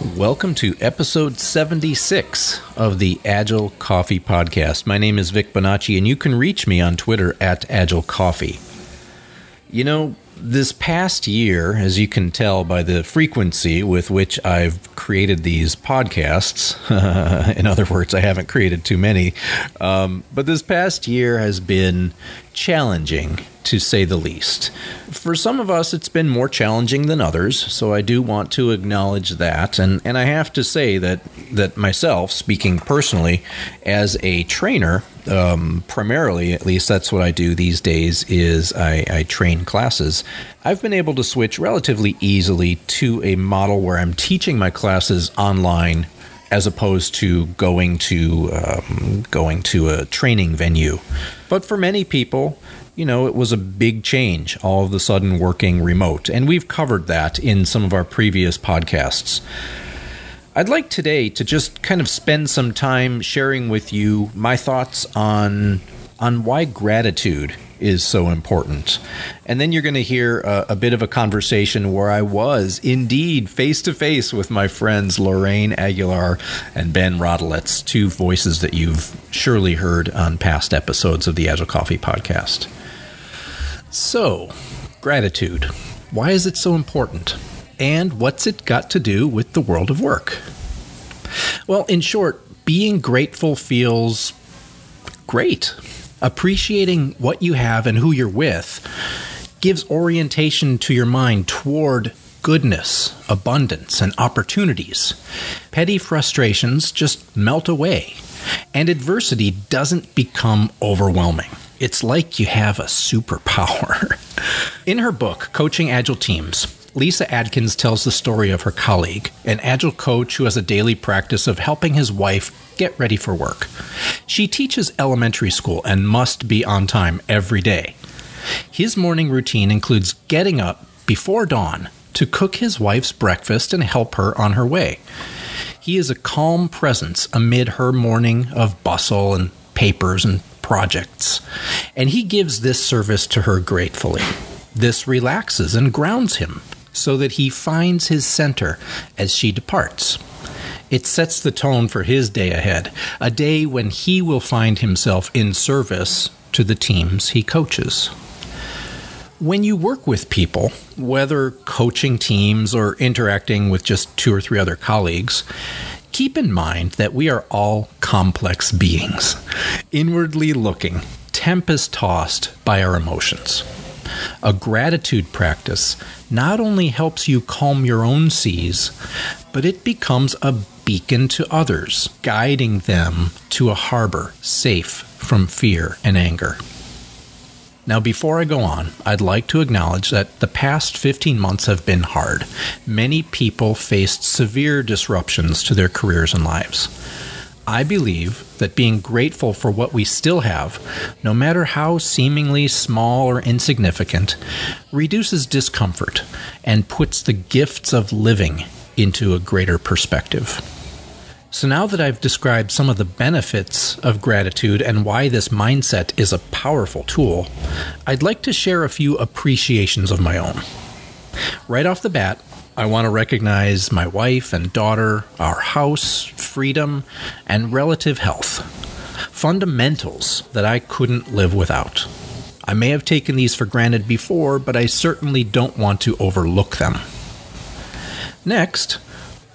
Welcome to episode 76 of the Agile Coffee Podcast. My name is Vic Bonacci, and you can reach me on Twitter at Agile Coffee. You know, this past year, as you can tell by the frequency with which I've created these podcasts, in other words, I haven't created too many, um, but this past year has been challenging to say the least. For some of us, it's been more challenging than others, so I do want to acknowledge that. And, and I have to say that, that myself, speaking personally, as a trainer, um, primarily, at least that's what I do these days, is I, I train classes. I've been able to switch relatively easily to a model where I'm teaching my classes online as opposed to going to um, going to a training venue. But for many people, you know, it was a big change all of a sudden working remote, and we've covered that in some of our previous podcasts. I'd like today to just kind of spend some time sharing with you my thoughts on on why gratitude is so important. And then you're going to hear a, a, bit of a conversation where I was indeed face to face with my friends Lorraine Aguilar and Ben Rodilitz, two voices that you've surely heard on past episodes of the Agile Coffee podcast. So, gratitude. Why is it so important? And what's it got to do with the world of work? Well, in short, being grateful feels great. Appreciating what you have and who you're with gives orientation to your mind toward goodness, abundance, and opportunities. Petty frustrations just melt away, and adversity doesn't become overwhelming. It's like you have a superpower. In her book, Coaching Agile Teams, Lisa Adkins tells the story of her colleague, an agile coach who has a daily practice of helping his wife get ready for work. She teaches elementary school and must be on time every day. His morning routine includes getting up before dawn to cook his wife's breakfast and help her on her way. He is a calm presence amid her morning of bustle and papers and projects, and he gives this service to her gratefully. This relaxes and grounds him so that he finds his center as she departs. It sets the tone for his day ahead, a day when he will find himself in service to the teams he coaches. When you work with people, whether coaching teams or interacting with just two or three other colleagues, keep in mind that we are all complex beings, inwardly looking, tempest tossed by our emotions. A gratitude practice not only helps you calm your own seas, but it becomes a beacon to others, guiding them to a harbor safe from fear and anger. Now, before I go on, I'd like to acknowledge that the past 15 months have been hard. Many people faced severe disruptions to their careers and lives. I believe that being grateful for what we still have, no matter how seemingly small or insignificant, reduces discomfort and puts the gifts of living into a greater perspective. So, now that I've described some of the benefits of gratitude and why this mindset is a powerful tool, I'd like to share a few appreciations of my own. Right off the bat, I want to recognize my wife and daughter, our house, freedom, and relative health. Fundamentals that I couldn't live without. I may have taken these for granted before, but I certainly don't want to overlook them. Next,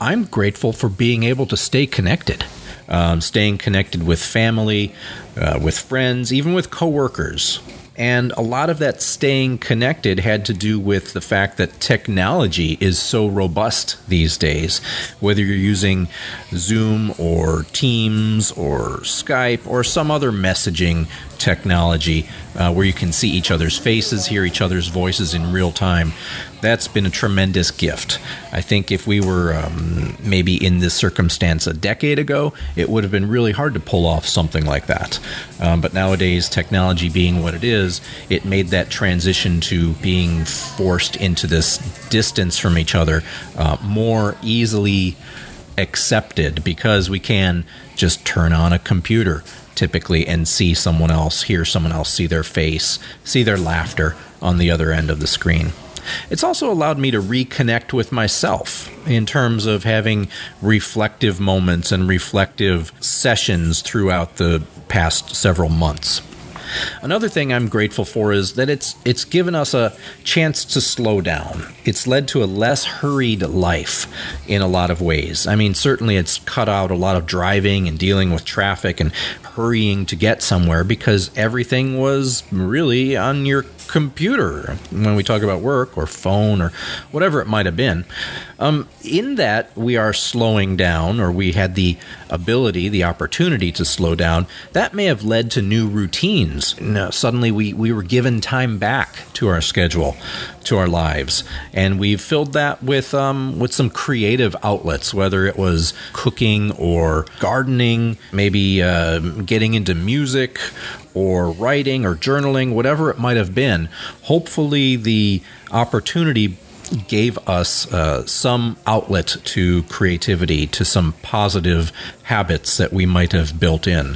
I'm grateful for being able to stay connected. Um, staying connected with family, uh, with friends, even with coworkers. And a lot of that staying connected had to do with the fact that technology is so robust these days. Whether you're using Zoom or Teams or Skype or some other messaging technology uh, where you can see each other's faces, hear each other's voices in real time, that's been a tremendous gift. I think if we were um, maybe in this circumstance a decade ago, it would have been really hard to pull off something like that. Um, but nowadays, technology being what it is, it made that transition to being forced into this distance from each other uh, more easily accepted because we can just turn on a computer typically and see someone else, hear someone else, see their face, see their laughter on the other end of the screen. It's also allowed me to reconnect with myself in terms of having reflective moments and reflective sessions throughout the past several months. Another thing I'm grateful for is that it's it's given us a chance to slow down. It's led to a less hurried life in a lot of ways. I mean, certainly it's cut out a lot of driving and dealing with traffic and hurrying to get somewhere because everything was really on your computer when we talk about work or phone or whatever it might have been. Um, in that we are slowing down, or we had the ability, the opportunity to slow down, that may have led to new routines. Know, suddenly we, we were given time back to our schedule, to our lives, and we've filled that with um, with some creative outlets, whether it was cooking or gardening, maybe uh, getting into music or writing or journaling, whatever it might have been. Hopefully, the opportunity gave us uh, some outlet to creativity, to some positive habits that we might have built in.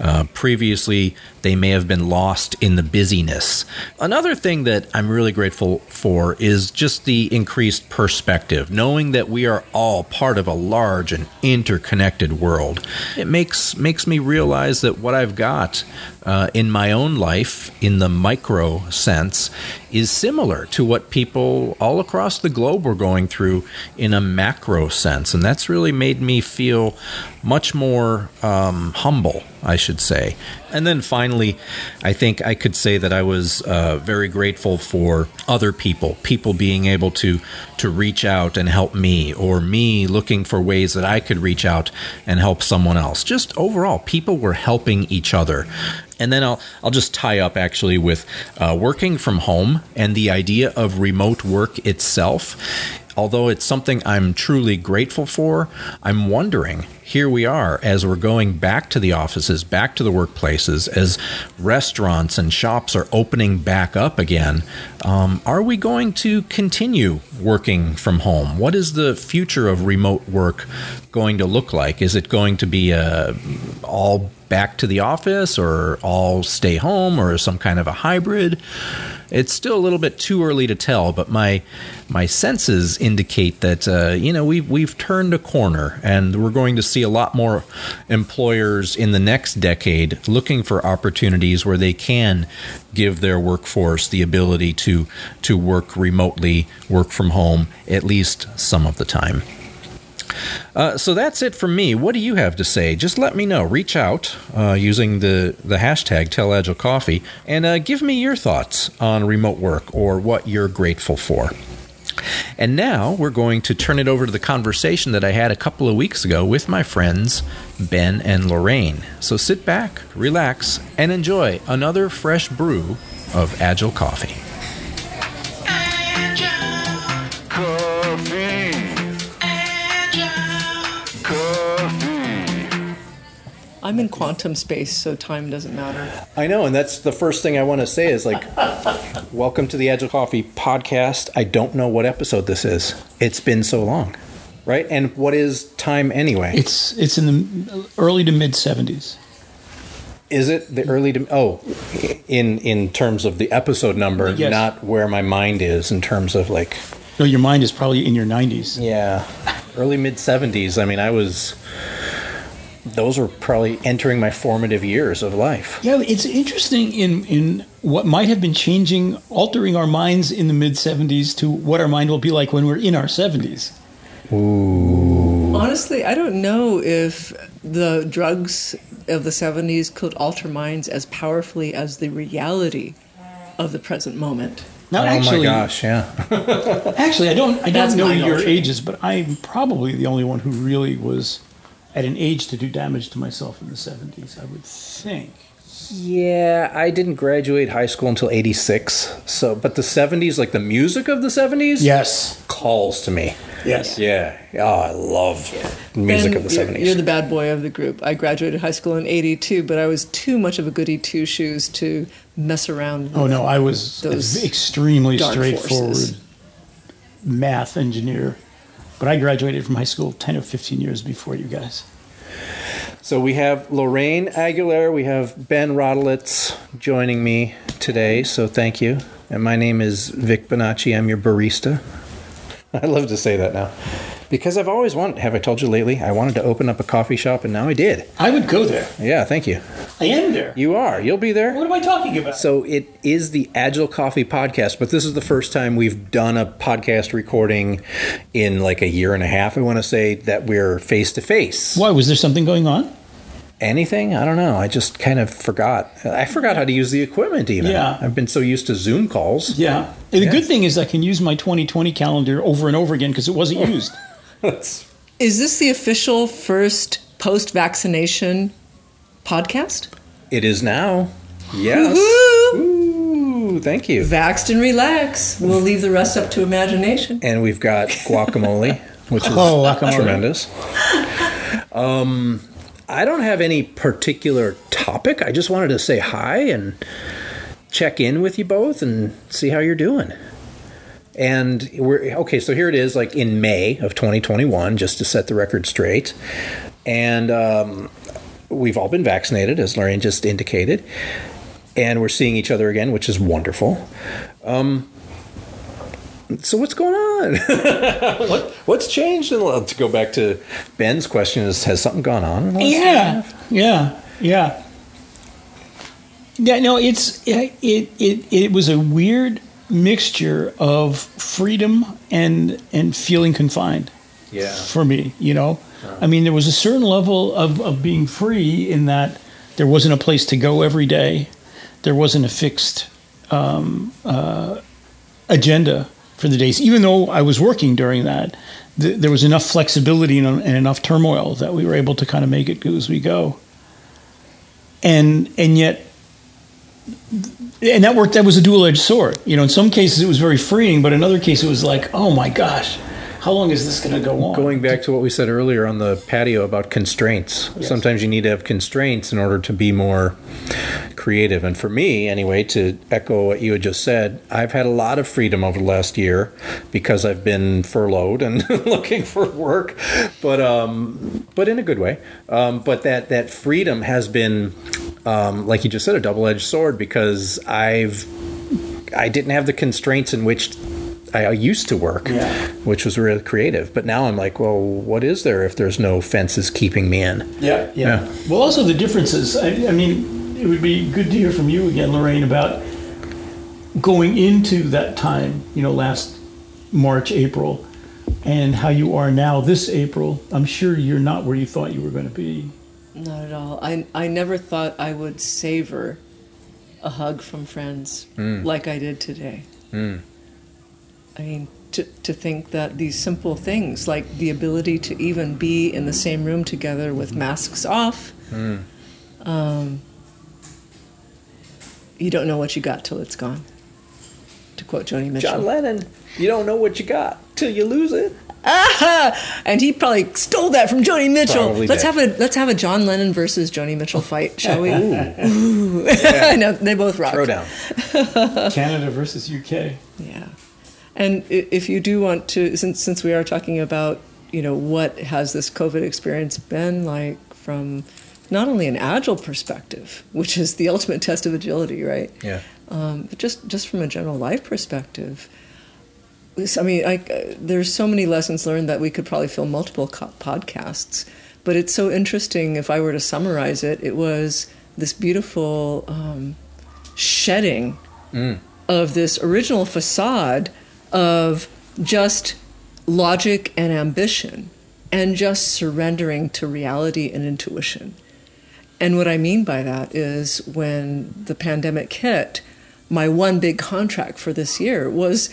Uh, previously, they may have been lost in the busyness. Another thing that I'm really grateful for is just the increased perspective, knowing that we are all part of a large and interconnected world. It makes makes me realize that what I've got uh, in my own life, in the micro sense, is similar to what people all across the globe are going through in a macro sense, and that's really made me feel much more um, humble, I should say. And then finally, I think I could say that I was uh, very grateful for other people, people being able to to reach out and help me, or me looking for ways that I could reach out and help someone else. Just overall, people were helping each other. And then I'll I'll just tie up actually with uh, working from home and the idea of remote work itself although it's something I'm truly grateful for, I'm wondering here we are as we're going back to the offices, back to the workplaces, as restaurants and shops are opening back up again. Um, are we going to continue working from home? What is the future of remote work going to look like? Is it going to be uh, all back to the office or all stay home or some kind of a hybrid? It's still a little bit too early to tell, but my my senses indicate that uh, you know we've we've turned a corner, and we're going to see a lot more employers in the next decade looking for opportunities where they can give their workforce the ability to to work remotely, work from home at least some of the time. Uh, so that's it from me. What do you have to say? Just let me know. Reach out uh, using the, the hashtag TellAgileCoffee and uh, give me your thoughts on remote work or what you're grateful for. And now we're going to turn it over to the conversation that I had a couple of weeks ago with my friends Ben and Lorraine. So sit back, relax, and enjoy another fresh brew of Agile Coffee. I'm in quantum space, so time doesn't matter. I know, and that's the first thing I want to say is like, welcome to the Agile Coffee podcast. I don't know what episode this is. It's been so long, right? And what is time anyway? It's it's in the early to mid 70s. Is it the early to oh, in in terms of the episode number, Yes. not where my mind is in terms of like No, your mind is probably in your 90s. yeah, early mid seventies. I mean, I was. Those were probably entering my formative years of life. Yeah, it's interesting in in what might have been changing, altering our minds in the mid 70s to what our mind will be like when we're in our 70s. Honestly, I don't know if the drugs of the 70s could alter minds as powerfully as the reality of the present moment. Now, oh actually, my gosh, yeah. actually, I don't I don't know your ages, but I'm probably the only one who really was at an age to do damage to myself in the 70s. I would think. Yeah, I didn't graduate high school until 86. So, but the 70s, like the music of the 70s, Yes. calls to me. Yes. Yeah. Oh, I love music Ben, of the you're, 70s. You're the bad boy of the group. I graduated high school in 82, but I was too much of a goody two shoes to mess around. Oh no, I was Those an extremely straightforward forces. math engineer, but I graduated from high school ten or fifteen years before you guys. so we have Lorraine Aguilera, we have Ben Rodilitz joining me today. So thank you. And my name is Vic Bonacci. I'm your barista. I love to say that now. Because I've always wanted, have I told you lately? I wanted to open up a coffee shop and now I did. I would go there. Yeah, thank you. I am there. You are. You'll be there. What am I talking about? So it is the Agile Coffee podcast, but this is the first time we've done a podcast recording in like a year and a half. I want to say that we're face to face. Why was there something going on? Anything? I don't know. I just kind of forgot. I forgot how to use the equipment even. Yeah. I've been so used to Zoom calls. Yeah. And the good thing is I can use my 2020 calendar over and over again because it wasn't used. That's Is this the official first post vaccination podcast? it is now. Yes. Woo! Ooh, thank you. Vaxxed and relax. We'll leave the rest up to imagination. And we've got guacamole, which is Oh, guacamole. tremendous. Um, I don't have any particular topic. I just wanted to say hi and check in with you both and see how you're doing. And we're okay. So here it is, like in May of 2021, just to set the record straight. And um, we've all been vaccinated, as Lorraine just indicated, and we're seeing each other again, which is wonderful. Um, so what's going on? what, what's changed? In, the- to go back to Ben's question, is has something gone on? in the last year and a Yeah, half? yeah, yeah. Yeah, no, it's it it it, it was a weird mixture of freedom and and feeling confined yeah. for me. You know, I mean, there was a certain level of of being free in that there wasn't a place to go every day, there wasn't a fixed um, uh, agenda for the days. Even though I was working during that, th- there was enough flexibility and, and enough turmoil that we were able to kind of make it go as we go. And and yet, and that worked. That was a dual edged sword. You know, in some cases it was very freeing, but in other cases it was like, oh my gosh, how long is this going to go on? Going back to what we said earlier on the patio about constraints. Yes. Sometimes you need to have constraints in order to be more creative. And for me, anyway, to echo what you had just said, I've had a lot of freedom over the last year because I've been furloughed and looking for work, but um, but in a good way. Um, but that that freedom has been, um, like you just said, a double edged sword because I've I didn't have the constraints in which I used to work, Yeah. which was really creative. But now I'm like, well, what is there if there's no fences keeping me in? Yeah, yeah. Yeah. Well, also the differences. I, I mean, it would be good to hear from you again, Lorraine, about going into that time. You know, last March, April, and how you are now this April. I'm sure you're not where you thought you were going to be. Not at all. I, I never thought I would savor a hug from friends hmm. like I did today. Hmm. I mean, to, to think that these simple things, like the ability to even be in the same room together with masks off, hmm. um, you don't know what you got till it's gone. To quote Joni Mitchell. John Lennon, you don't know what you got till you lose it. Ah! And he probably stole that from Joni Mitchell. Probably let's did. have a let's have a John Lennon versus Joni Mitchell fight, shall we? Ooh. I know they both rock. Throw down. Canada versus UK. Yeah, and if you do want to, since since we are talking about you know what has this COVID experience been like from not only an agile perspective, which is the ultimate test of agility, right? Yeah. um, but just just from a general life perspective. I mean, I, uh, there's so many lessons learned that we could probably fill multiple co- podcasts. But it's so interesting. If I were to summarize it, it was this beautiful um, shedding of this original facade of just logic and ambition, and just surrendering to reality and intuition. And what I mean by that is when the pandemic hit, my one big contract for this year was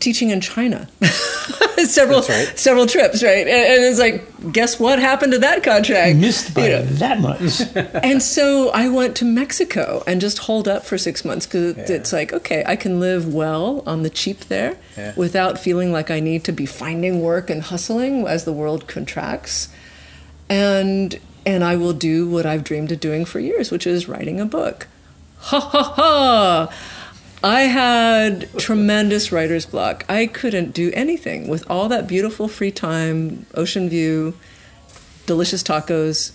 teaching in China. several right. several trips, right? And, and it's like, guess what happened to that contract? Missed by You know, that much. and so I went to Mexico and just holed up for six months because Yeah. it's like, okay, I can live well on the cheap there Yeah. without feeling like I need to be finding work and hustling as the world contracts. And and I will do what I've dreamed of doing for years, which is writing a book. Ha ha ha! I had tremendous writer's block. I couldn't do anything with all that beautiful free time, ocean view, delicious tacos,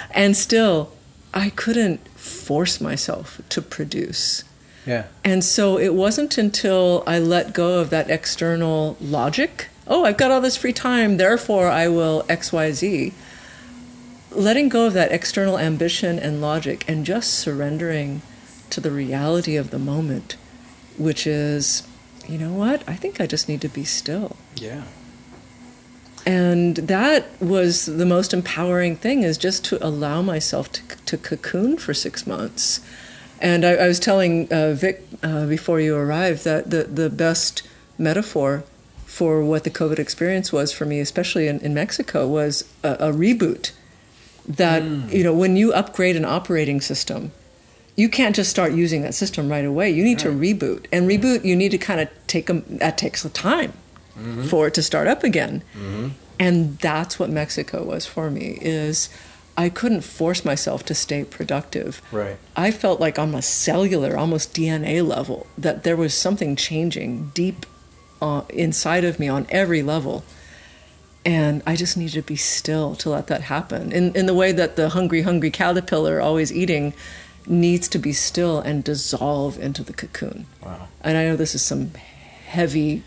and still, I couldn't force myself to produce. Yeah. And so it wasn't until I let go of that external logic, oh, I've got all this free time, therefore I will XYZ. Letting go of that external ambition and logic and just surrendering to the reality of the moment, which is, you know what? I think I just need to be still. Yeah. And that was the most empowering thing is just to allow myself to, to cocoon for six months. And I, I was telling uh, Vic uh, before you arrived that the, the best metaphor for what the COVID experience was for me, especially in, in Mexico, was a, a reboot. That, you know, when you upgrade an operating system, you can't just start using that system right away. You need to reboot. And reboot, you need to kind of take them, that takes the time for it to start up again. And that's what Mexico was for me is I couldn't force myself to stay productive. Right. I felt like on a cellular, almost DNA level, that there was something changing deep uh, inside of me on every level. And I just needed to be still to let that happen. In, in the way that the hungry, hungry caterpillar always eating needs to be still and dissolve into the cocoon. Wow. And I know this is some heavy.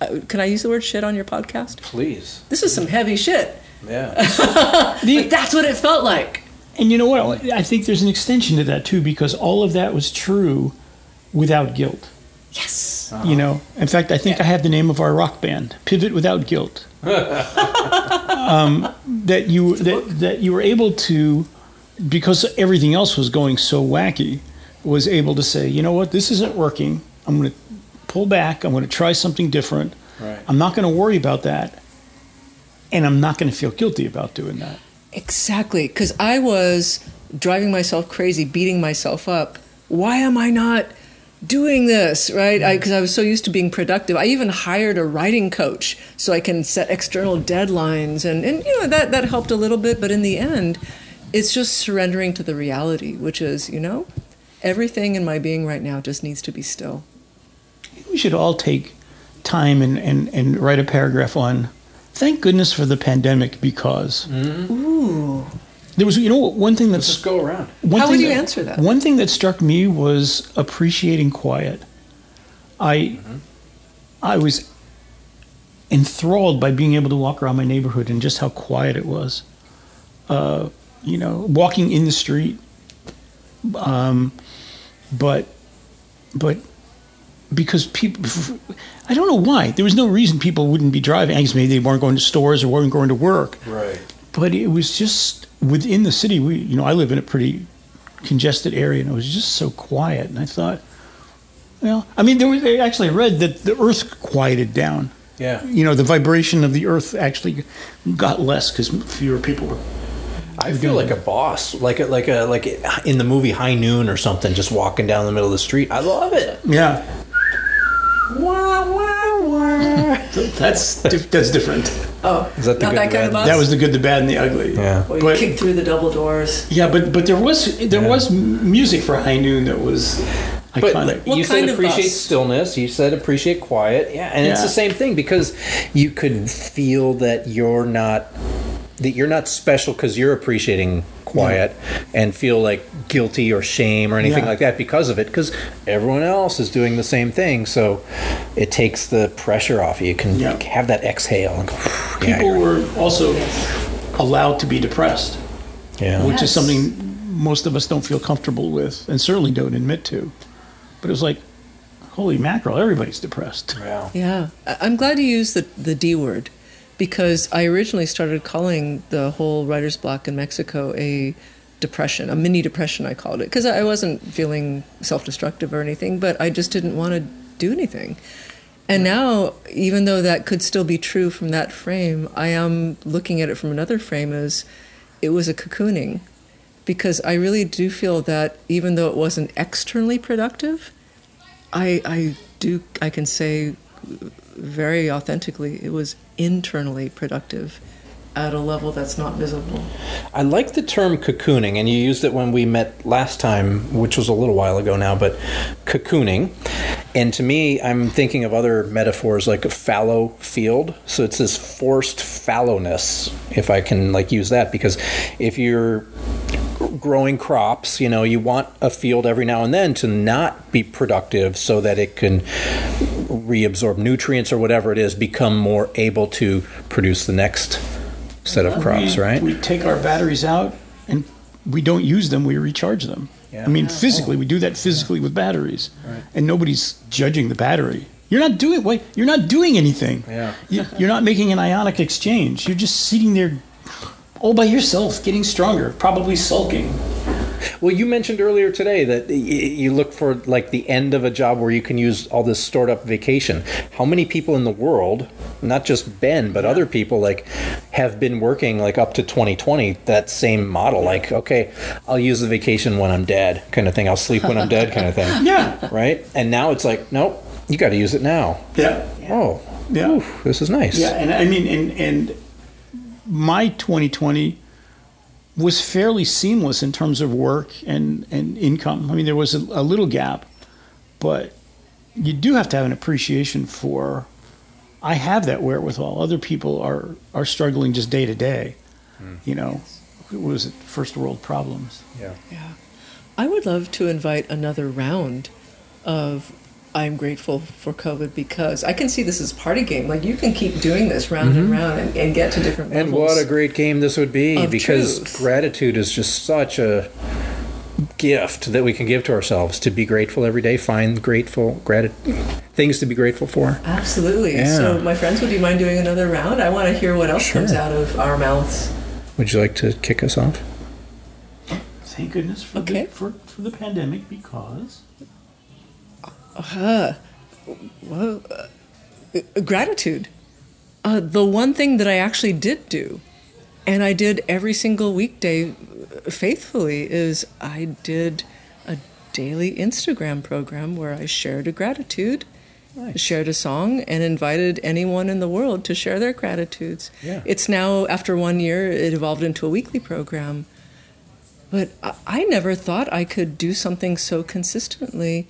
Uh, can I use the word shit on your podcast? Please. This is some heavy shit. Yeah. But that's what it felt like. And you know what? I think there's an extension to that too, because all of that was true without guilt. Yes. You know, in fact, I think I have the name of our rock band, Pivot Without Guilt. um, that you that that you were able to, because everything else was going so wacky, was able to say, you know what, this isn't working. I'm going to pull back. I'm going to try something different. Right. I'm not going to worry about that, and I'm not going to feel guilty about doing that. Exactly. Because I was driving myself crazy, beating myself up. Why am I not doing this? Right? Because mm. I, was so used to being productive. I even hired a writing coach so I can set external deadlines. And, and you know, that, that helped a little bit. But in the end, it's just surrendering to the reality, which is, you know, everything in my being right now just needs to be still. we should all take time and, and, and write a paragraph on thank goodness for the pandemic because Ooh. there was you know one thing that's Just go around. one How would you that- answer that? one thing that struck me was appreciating quiet i i was enthralled by being able to walk around my neighborhood and just how quiet it was uh, you know walking in the street um, but but because people i don't know why there was no reason people wouldn't be driving i guess maybe they weren't going to stores or weren't going to work Right. but it was just within the city we you know i live in a pretty congested area and it was just so quiet and i thought well i mean there was i actually read that the earth quieted down Yeah. you know the vibration of the earth actually got less because fewer people were I feel like a boss, like a, like a like in the movie High Noon or something, just walking down the middle of the street. I love it. yeah Wah, wah, wah. that's dif- that's different Oh, Is that the not good that kind of bad? bus? that was the good the bad and the ugly Yeah. Well, you but- kick through the double doors. yeah but but there was there Yeah. was m- music for high noon that was But iconic What you kind said of appreciate bus? stillness. You said appreciate quiet. Yeah, and it's Yeah. the same thing because you could feel that you're not that you're not special because you're appreciating quiet and feel like guilty or shame or anything Yeah. like that because of it because everyone else is doing the same thing so it takes the pressure off you, you can Yeah. have that exhale and go people you're- were also allowed to be depressed yeah. which is something most of us don't feel comfortable with and certainly don't admit to. But it was like, holy mackerel, everybody's depressed. yeah. Yeah, I- I'm glad you used the the D word because I originally started calling the whole writer's block in Mexico a depression, a mini depression. I called it because I wasn't feeling self-destructive or anything, but I just didn't want to do anything. And now, even though that could still be true from that frame, I am looking at it from another frame as it was a cocooning because I really do feel that even though it wasn't externally productive, I I do I can say very authentically it was internally productive at a level that's not visible. I like the term cocooning, and you used it when we met last time, which was a little while ago now, but cocooning. And to me, I'm thinking of other metaphors like a fallow field. So it's this forced fallowness, if I can like use that, because if you're growing crops. You know, you want a field every now and then to not be productive so that it can reabsorb nutrients or whatever it is, become more able to produce the next set of crops, we, right? We take our batteries out and we don't use them, we recharge them. Yeah. I mean, physically, we do that physically with batteries, Right. and nobody's judging the battery. You're not doing wait. You're not doing anything. Yeah. You, you're not making an ionic exchange. You're just sitting there, all by yourself, getting stronger, probably sulking. Well, you mentioned earlier today that y- you look for like the end of a job where you can use all this stored up vacation. How many people in the world, not just Ben, but other people, like have been working like up to 2020 that same model? Like, okay, I'll use the vacation when I'm dead, kind of thing. I'll sleep when I'm dead, kind of thing. Yeah. Right? And now it's like, nope, you got to use it now. Yeah. Oh, Yeah. oof, this is nice. Yeah, and I mean, and and my 2020 was fairly seamless in terms of work and and income. I mean, there was a, a little gap, but you do have to have an appreciation for. I have that wherewithal. Other people are are struggling just day to day. Hmm. You know, what was it? First world problems. Yeah. Yeah. I would love to invite another round of I'm grateful for COVID because I can see this as a party game. Like you can keep doing this round and mm-hmm. round and, and get to different And levels. what a great game this would be because truth. gratitude is just such a gift that we can give to ourselves to be grateful every day, find grateful grat- things to be grateful for. Absolutely. Yeah. So, my friends, would you mind doing another round? I want to hear what else Sure. comes out of our mouths. Would you like to kick us off? Thank goodness for Okay. the for, for the pandemic because Uh, well, uh, gratitude. Uh, the one thing that I actually did do, and I did every single weekday uh, faithfully, is I did a daily Instagram program where I shared a gratitude, Nice. shared a song, and invited anyone in the world to share their gratitudes. Yeah. It's now, after one year, it evolved into a weekly program. But I, I never thought I could do something so consistently.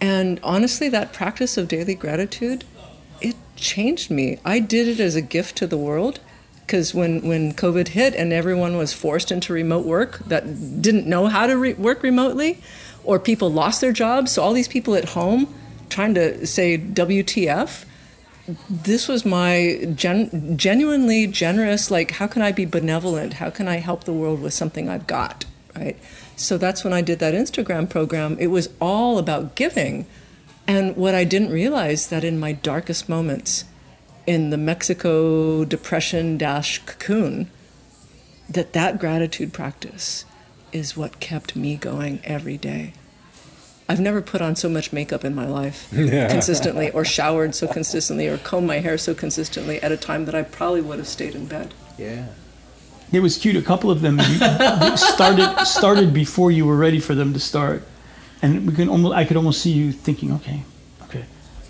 And honestly, that practice of daily gratitude, it changed me. I did it as a gift to the world because when, when COVID hit and everyone was forced into remote work that didn't know how to re- work remotely, or people lost their jobs, so all these people at home trying to say WTF, this was my gen- genuinely generous like how can i be benevolent how can i help the world with something i've got right so that's when i did that instagram program it was all about giving and what i didn't realize that in my darkest moments in the mexico depression dash cocoon that that gratitude practice is what kept me going every day I've never put on so much makeup in my life consistently, or showered so consistently, or combed my hair so consistently at a time that I probably would have stayed in bed. Yeah. It was cute. A couple of them started started before you were ready for them to start, and we can almost I could almost see you thinking, okay, okay,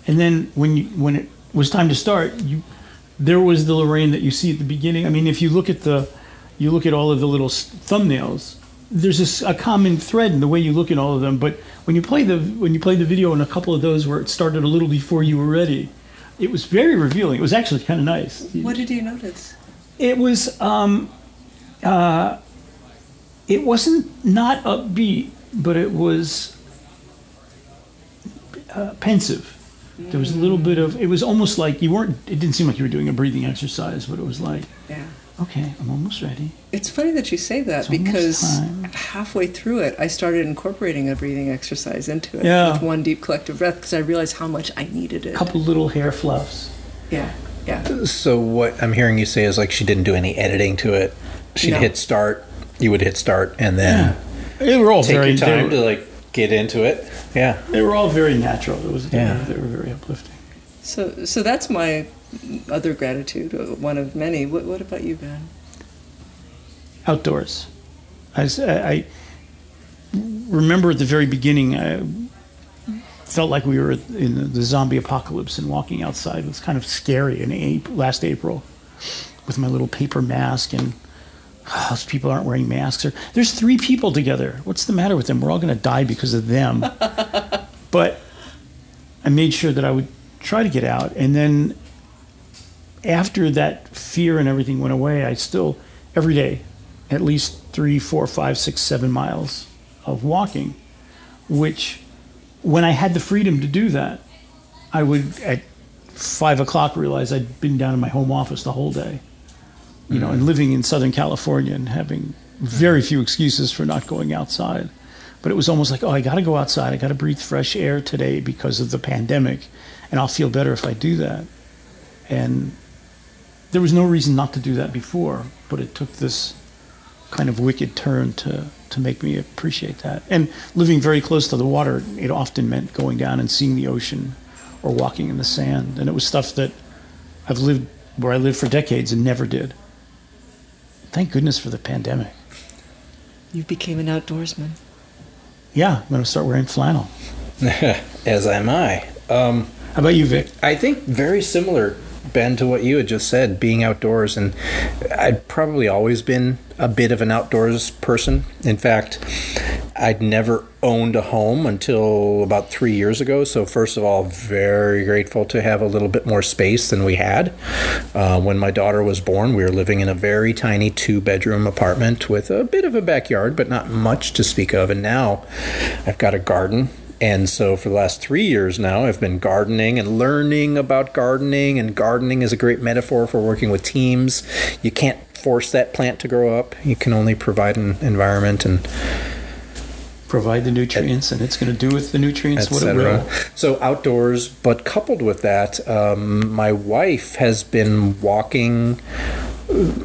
and then when you when it was time to start, you there was the Lorraine that you see at the beginning. I mean, if you look at the you look at all of the little thumbnails, there's a common thread in the way you look at all of them. But when you play the when you play the video on a couple of those where it started a little before you were ready, it was very revealing. It was actually kind of nice. What did you notice? It was um, uh, it wasn't not upbeat, but it was uh, pensive. There was a little bit of. It was almost like you weren't. It didn't seem like you were doing a breathing exercise, but it was like, Yeah. okay, I'm almost ready. It's funny that you say that It's because halfway through it, I started incorporating a breathing exercise into it Yeah. with one deep collective breath because I realized how much I needed it. A couple little hair fluffs. Yeah, yeah. So what I'm hearing you say is like she didn't do any editing to it. She'd No. hit start, you would hit start, and then They were all take very. your time they, to like get into it. Yeah. they were all very natural. It was. Yeah. They, were, very uplifting. So, so that's my other gratitude, uh, one of many. What, what about you, Ben? outdoors. I remember at the very beginning, I felt like we were in the- the zombie apocalypse and walking outside was kind of scary in April, last April with my little paper mask and "Ah, those people aren't wearing masks. Or, There's three people together. What's the matter with them? We're all going to die because of them. but I made sure that I would try to get out. And then after that fear and everything went away, I still, every day, at least three, four, five, six, seven miles of walking, which when I had the freedom to do that, I would at five o'clock realize I'd been down in my home office the whole day, you know, and mm-hmm. living in Southern California and having very mm-hmm. few excuses for not going outside. But it was almost like, oh, I got to go outside. I got to breathe fresh air today because of the pandemic, and I'll feel better if I do that. And there was no reason not to do that before, but it took this kind of wicked turn to to make me appreciate that. And living very close to the water, it often meant going down and seeing the ocean or walking in the sand. And it was stuff that I've lived where I lived for decades and never did. Thank goodness for the pandemic. You became an outdoorsman. Yeah, I'm going to start wearing flannel. As am I. Um, How about you, Vic? I think very similar, Ben, to what you had just said, being outdoors. And I'd probably always been a bit of an outdoors person. In fact, I'd never owned a home until about three years ago. So, first of all, very grateful to have a little bit more space than we had. Uh, when my daughter was born, we were living in a very tiny two bedroom apartment with a bit of a backyard, but not much to speak of. And now I've got a garden and so for the last three years now, I've been gardening and learning about gardening. And gardening is a great metaphor for working with teams. You can't force that plant to grow up, you can only provide an environment and Provide the nutrients, and it's going to do with the nutrients what it will. So outdoors, but coupled with that, um, my wife has been walking.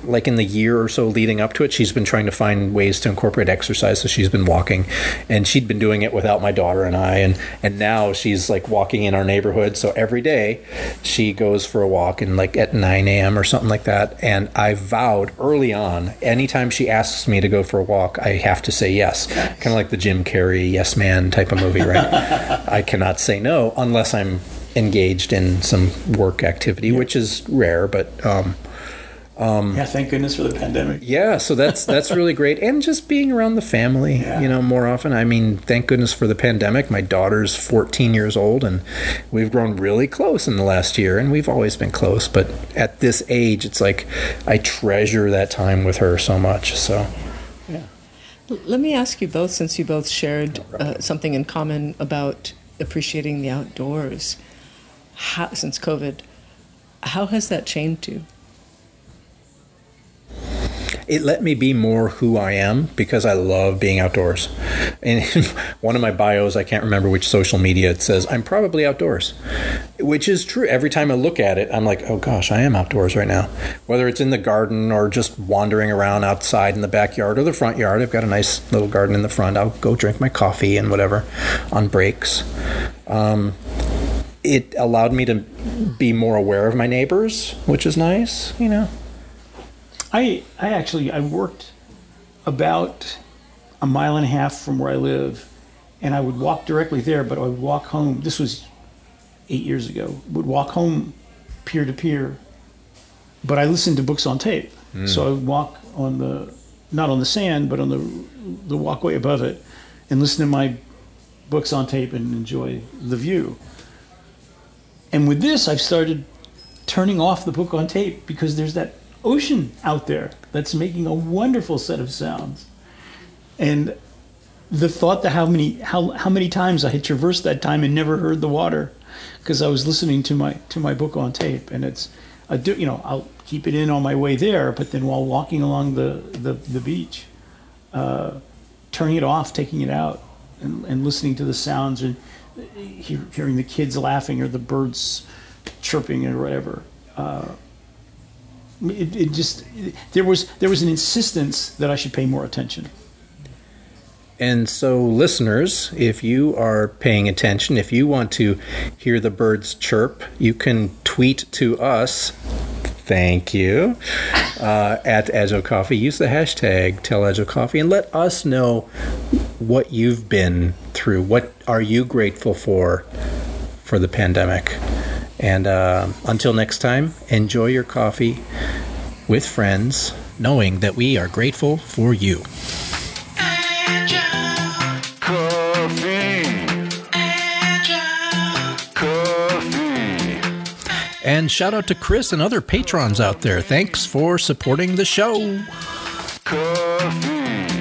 Like in the year or so leading up to it, she's been trying to find ways to incorporate exercise. So she's been walking, and she'd been doing it without my daughter and I, and and now she's like walking in our neighborhood. So every day, she goes for a walk, and like at 9 a.m. or something like that. And I vowed early on, anytime she asks me to go for a walk, I have to say yes. Kind of like the Jim Carrey yes man type of movie, right? I cannot say no unless I'm engaged in some work activity, which is rare, but um, Yeah, thank goodness for the pandemic. yeah, so that's that's really great, and just being around the family, Yeah. you know, more often. I mean, thank goodness for the pandemic. My daughter's 14 years old, and we've grown really close in the last year, and we've always been close. But at this age, it's like I treasure that time with her so much. So L- Let me ask you both, since you both shared uh, something in common about appreciating the outdoors, how, since COVID, how has that changed you? It let me be more who I am because I love being outdoors. And in one of my bios, I can't remember which social media, it says, I'm probably outdoors, which is true. Every time I look at it, I'm like, oh gosh, I am outdoors right now. Whether it's in the garden or just wandering around outside in the backyard or the front yard, I've got a nice little garden in the front. I'll go drink my coffee and whatever on breaks. Um, it allowed me to be more aware of my neighbors, which is nice, you know. I I actually I worked about a mile and a half from where I live, and I would walk directly there. But I would walk home. This was eight years ago. Would walk home peer to peer, but I listened to books on tape. Hmm. So I would walk on the not on the sand, but on the the walkway above it, and listen to my books on tape and enjoy the view. And with this, I've started turning off the book on tape because there's that ocean out there that's making a wonderful set of sounds. And the thought that how many how how many times I had traversed that time and never heard the water because I was listening to my to my book on tape and it's I do you know I'll keep it in on my way there but then while walking along the the, the beach uh, turning it off taking it out and, and listening to the sounds and hear, hearing the kids laughing or the birds chirping or whatever uh, it, it just there was there was an insistence that I should pay more attention And so, listeners, if you are paying attention, if you want to hear the birds chirp, you can tweet to us. Thank you. Uh, at Agile Coffee. Use the hashtag Tell Agile Coffee and let us know what you've been through. What are you grateful for for the pandemic? And uh, until next time, enjoy your coffee with friends, knowing that we are grateful for you. And shout out to Chris and other patrons out there. Thanks for supporting the show. Coffee.